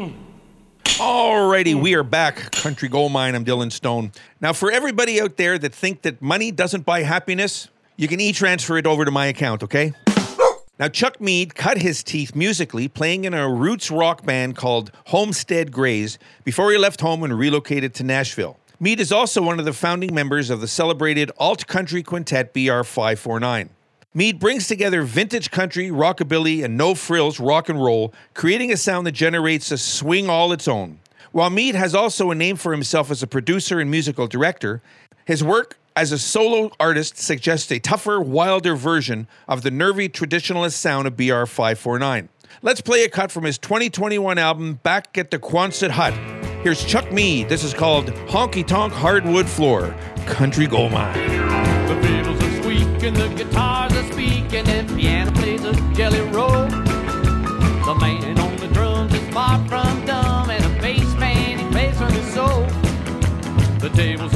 Hmm. Alrighty, we are back. Country Gold Mine. I'm Dylan Stone. Now, for everybody out there that think that money doesn't buy happiness, you can e-transfer it over to my account, okay? Now, Chuck Mead cut his teeth musically playing in a roots rock band called Homestead Grays before he left home and relocated to Nashville. Mead is also one of the founding members of the celebrated alt country quintet BR 549. Mead brings together vintage country, rockabilly, and no frills rock and roll, creating a sound that generates a swing all its own. While Mead has also a name for himself as a producer and musical director, his work as a solo artist suggests a tougher, wilder version of the nervy traditionalist sound of BR 549. Let's play a cut from his 2021 album, Back at the Quonset Hut. Here's Chuck Mead. This is called Honky Tonk Hardwood Floor, Country Gold Mine. The are squeaking, the guitars and piano plays a jelly roll. The man on the drums is far from dumb, and a bass man he plays from his soul. The tables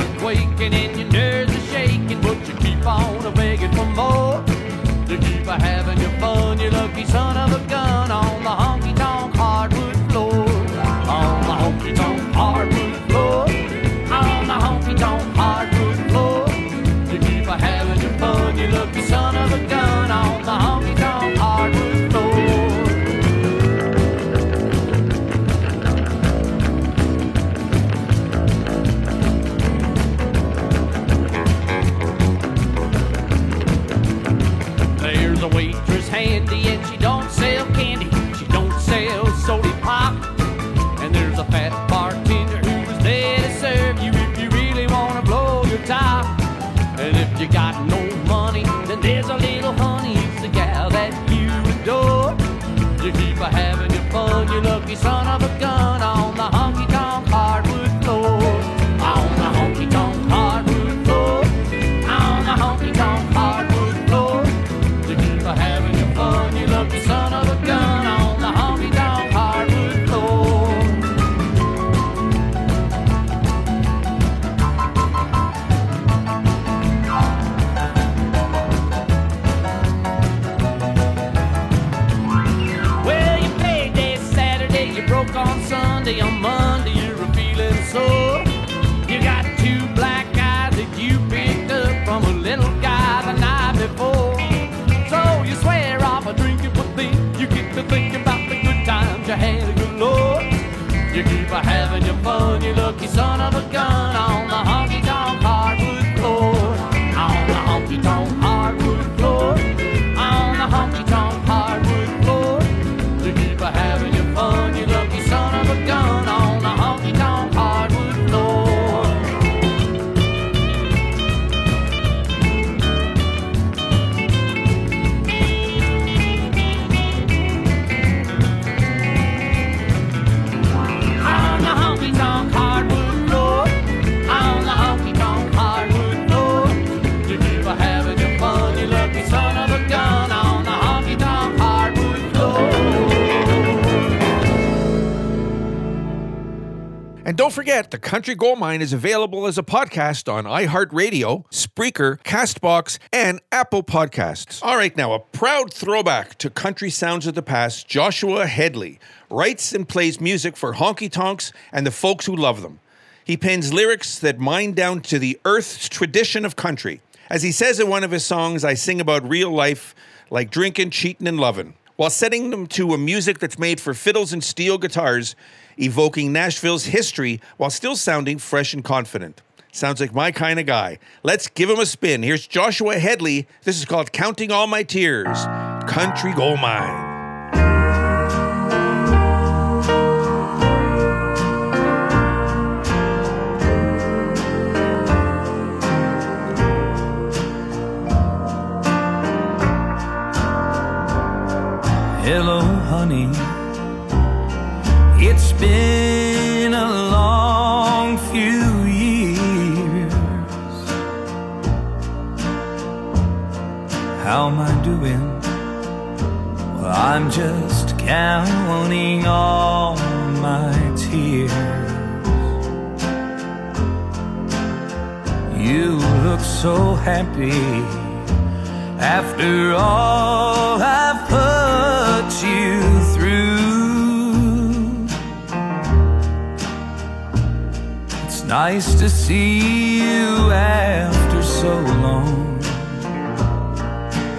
handy lucky son And don't forget, the Country Gold Mine is available as a podcast on iHeartRadio, Spreaker, Castbox, and Apple Podcasts. All right, now a proud throwback to country sounds of the past, Joshua Hedley writes and plays music for honky tonks and the folks who love them. He pens lyrics that mine down to the earth's tradition of country. As he says in one of his songs, I sing about real life like drinking, cheating, and loving, while setting them to a music that's made for fiddles and steel guitars, evoking Nashville's history while still sounding fresh and confident. Sounds like my kind of guy. Let's give him a spin. Here's Joshua Hedley. This is called Counting All My Tears Country Gold Mine. Hello, honey. It's been a long few years. How am I doing? Well, I'm just counting all my tears. You look so happy after all I've put you through. It's nice to see you after so long.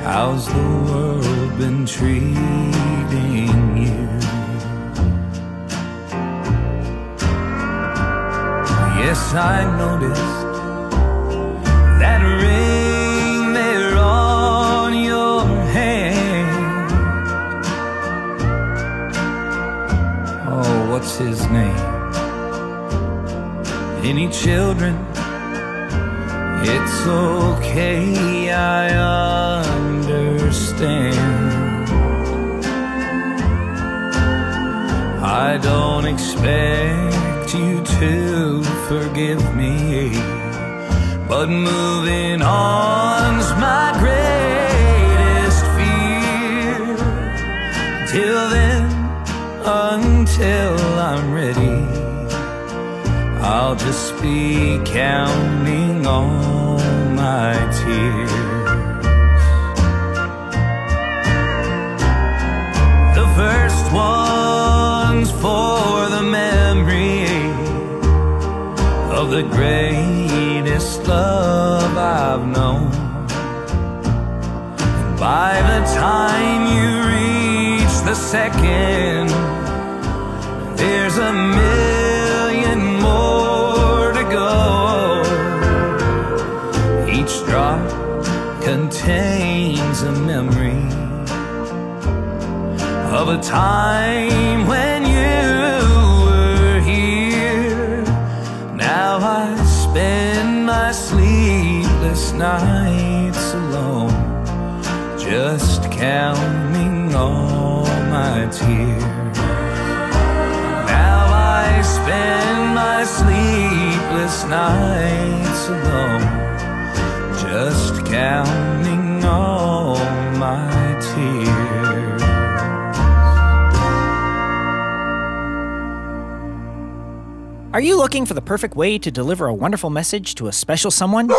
How's the world been treating you? Yes, I noticed What's his name? Any children? It's okay, I understand. I don't expect you to forgive me, but moving on's I'll just be counting all my tears. The first one's for the memory of the greatest love I've known. And by the time you reach the second, there's a million contains a memory of a time when you were here. Now I spend my sleepless nights alone, just counting all my tears. Now I spend my sleepless nights alone, just counting Are you looking for the perfect way to deliver a wonderful message to a special someone?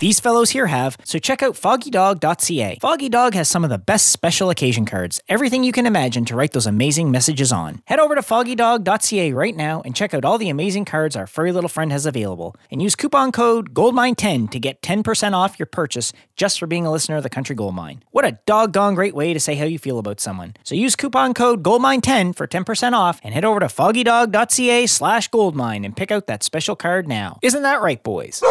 These fellows here have, so check out foggydog.ca. Foggy Dog has some of the best special occasion cards, everything you can imagine to write those amazing messages on. Head over to foggydog.ca right now and check out all the amazing cards our furry little friend has available. And use coupon code GOLDMINE10 to get 10% off your purchase just for being a listener of the Country Gold Mine. What a doggone great way to say how you feel about someone. So use coupon code GOLDMINE10 for 10% off and head over to foggydog.ca slash goldmine and pick out that special card now. Isn't that right, boys?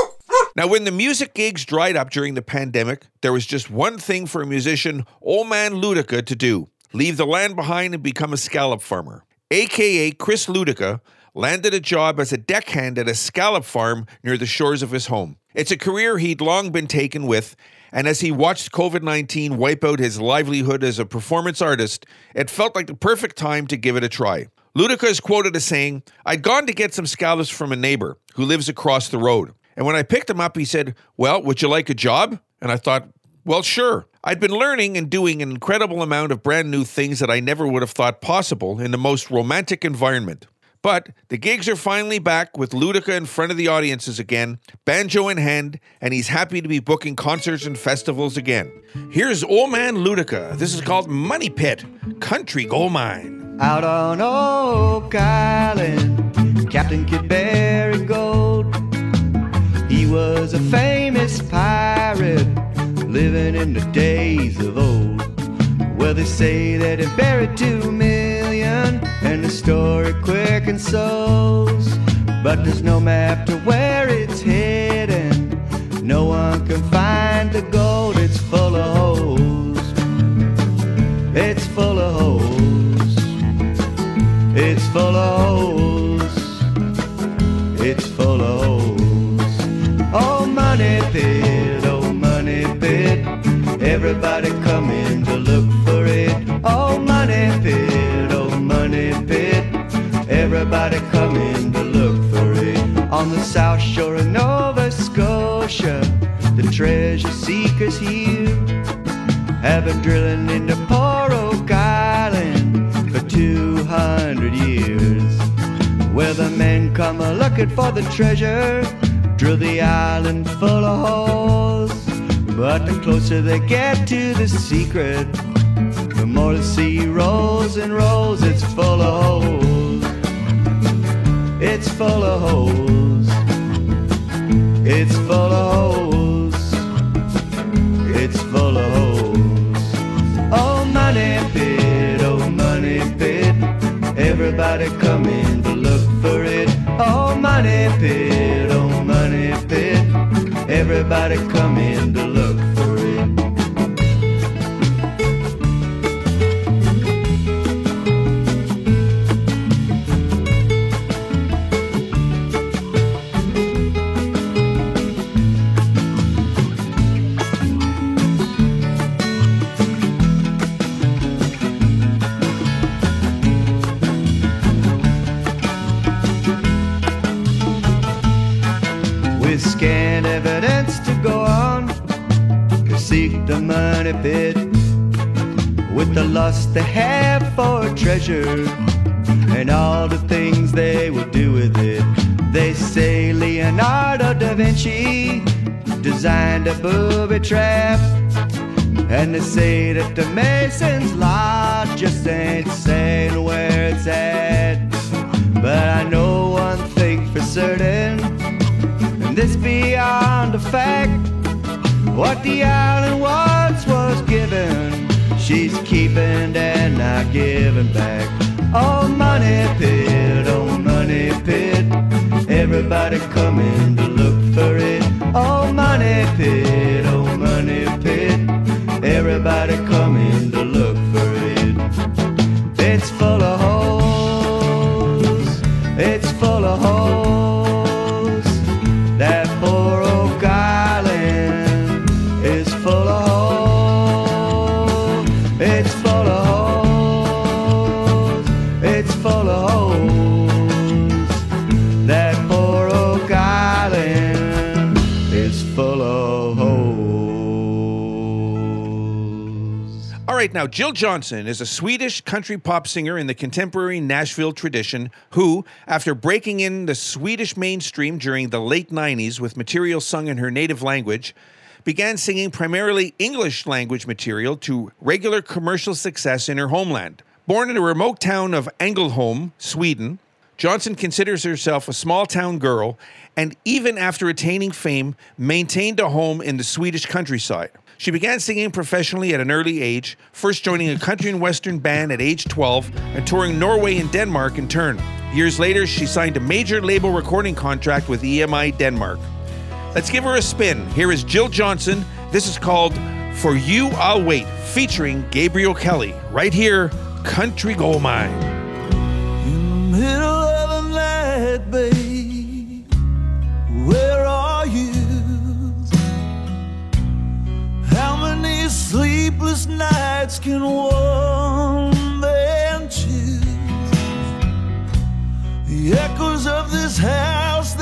Now, when the music gigs dried up during the pandemic, there was just one thing for a musician, old man Luedecke, to do leave the land behind and become a scallop farmer. AKA Chris Luedecke landed a job as a deckhand at a scallop farm near the shores of his home. It's a career he'd long been taken with, and as he watched COVID 19 wipe out his livelihood as a performance artist, it felt like the perfect time to give it a try. Luedecke is quoted as saying, I'd gone to get some scallops from a neighbor who lives across the road. And when I picked him up, he said, Well, would you like a job? And I thought, Well, sure. I'd been learning and doing an incredible amount of brand new things that I never would have thought possible in the most romantic environment. But the gigs are finally back with Luedecke in front of the audiences again, banjo in hand, and he's happy to be booking concerts and festivals again. Here's Old Man Luedecke. This is called Money Pit, Country Gold Mine. Out on Oak Island, Captain Kidd buried gold. Was a famous pirate living in the days of old. Well, they say that he buried two million, and the story quickens souls. But there's no map to where it's hidden. No one can find the gold, it's full of holes. It's full of holes. It's full of holes. Everybody coming to look for it. Oh, money pit, oh, money pit. Everybody coming to look for it. On the south shore of Nova Scotia, the treasure seekers here have been drilling into poor Oak Island for 200 years. Where the men come a looking for the treasure, drill the island full of holes. But the closer they get to the secret, the more the sea rolls and rolls. It's full of holes. It's full of holes. It's full of holes. It's full of holes. Oh, money pit, oh, money pit. Everybody come in to look for it. Oh, money pit, oh, money pit. Everybody come in. The money pit with the lust they have for treasure and all the things they will do with it. They say Leonardo da Vinci designed a booby trap. And they say that the Mason's Lodge just ain't saying where it's at. But I know one thing for certain, and this beyond a fact. What the island once was given, she's keeping and not giving back. Oh, money pit, oh, money pit. Everybody coming to look for it. Oh, money pit, oh, money pit. Everybody Now Jill Johnson is a Swedish country pop singer in the contemporary Nashville tradition who, after breaking in the Swedish mainstream during the late 90s with material sung in her native language, began singing primarily English language material to regular commercial success in her homeland. Born in a remote town of Ängelholm, Sweden, Johnson considers herself a small town girl and, even after attaining fame, maintained a home in the Swedish countryside. She began singing professionally at an early age, first joining a country and western band at age 12 and touring Norway and Denmark in turn. Years later, she signed a major label recording contract with EMI Denmark. Let's give her a spin. Here is Jill Johnson. This is called For You I'll Wait, featuring Gabriel Kelley. Right here, Country Gold Mine. In the middle of the night, babe, sleepless nights can warm man choose? The echoes of this house,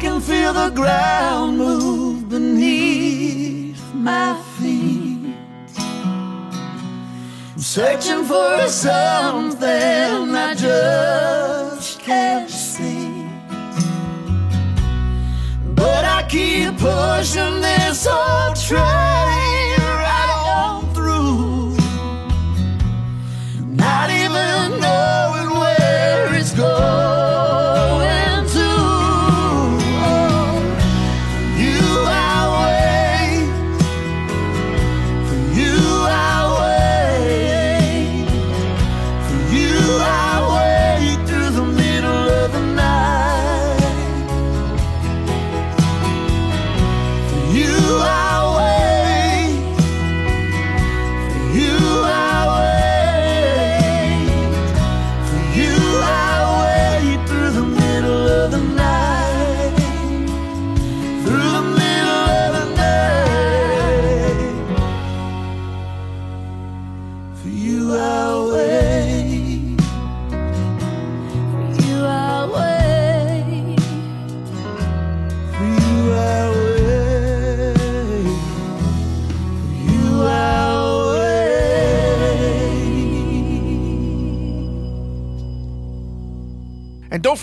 can feel the ground move beneath my feet. I'm searching for something I just can't see. But I keep pushing this old train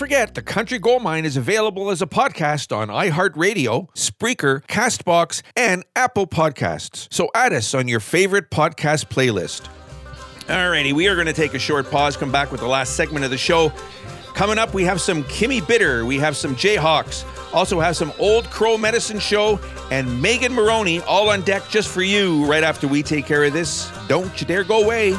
forget, The Country Gold Mine is available as a podcast on iHeartRadio, Spreaker, Castbox, and Apple Podcasts. So add us on your favorite podcast playlist. Alrighty, we are going to take a short pause, come back with the last segment of the show. Coming up, we have some Kimmy Bitter, we have some Jayhawks, also have some Old Crow Medicine Show, and Megan Moroney all on deck just for you right after we take care of this. Don't you dare go away.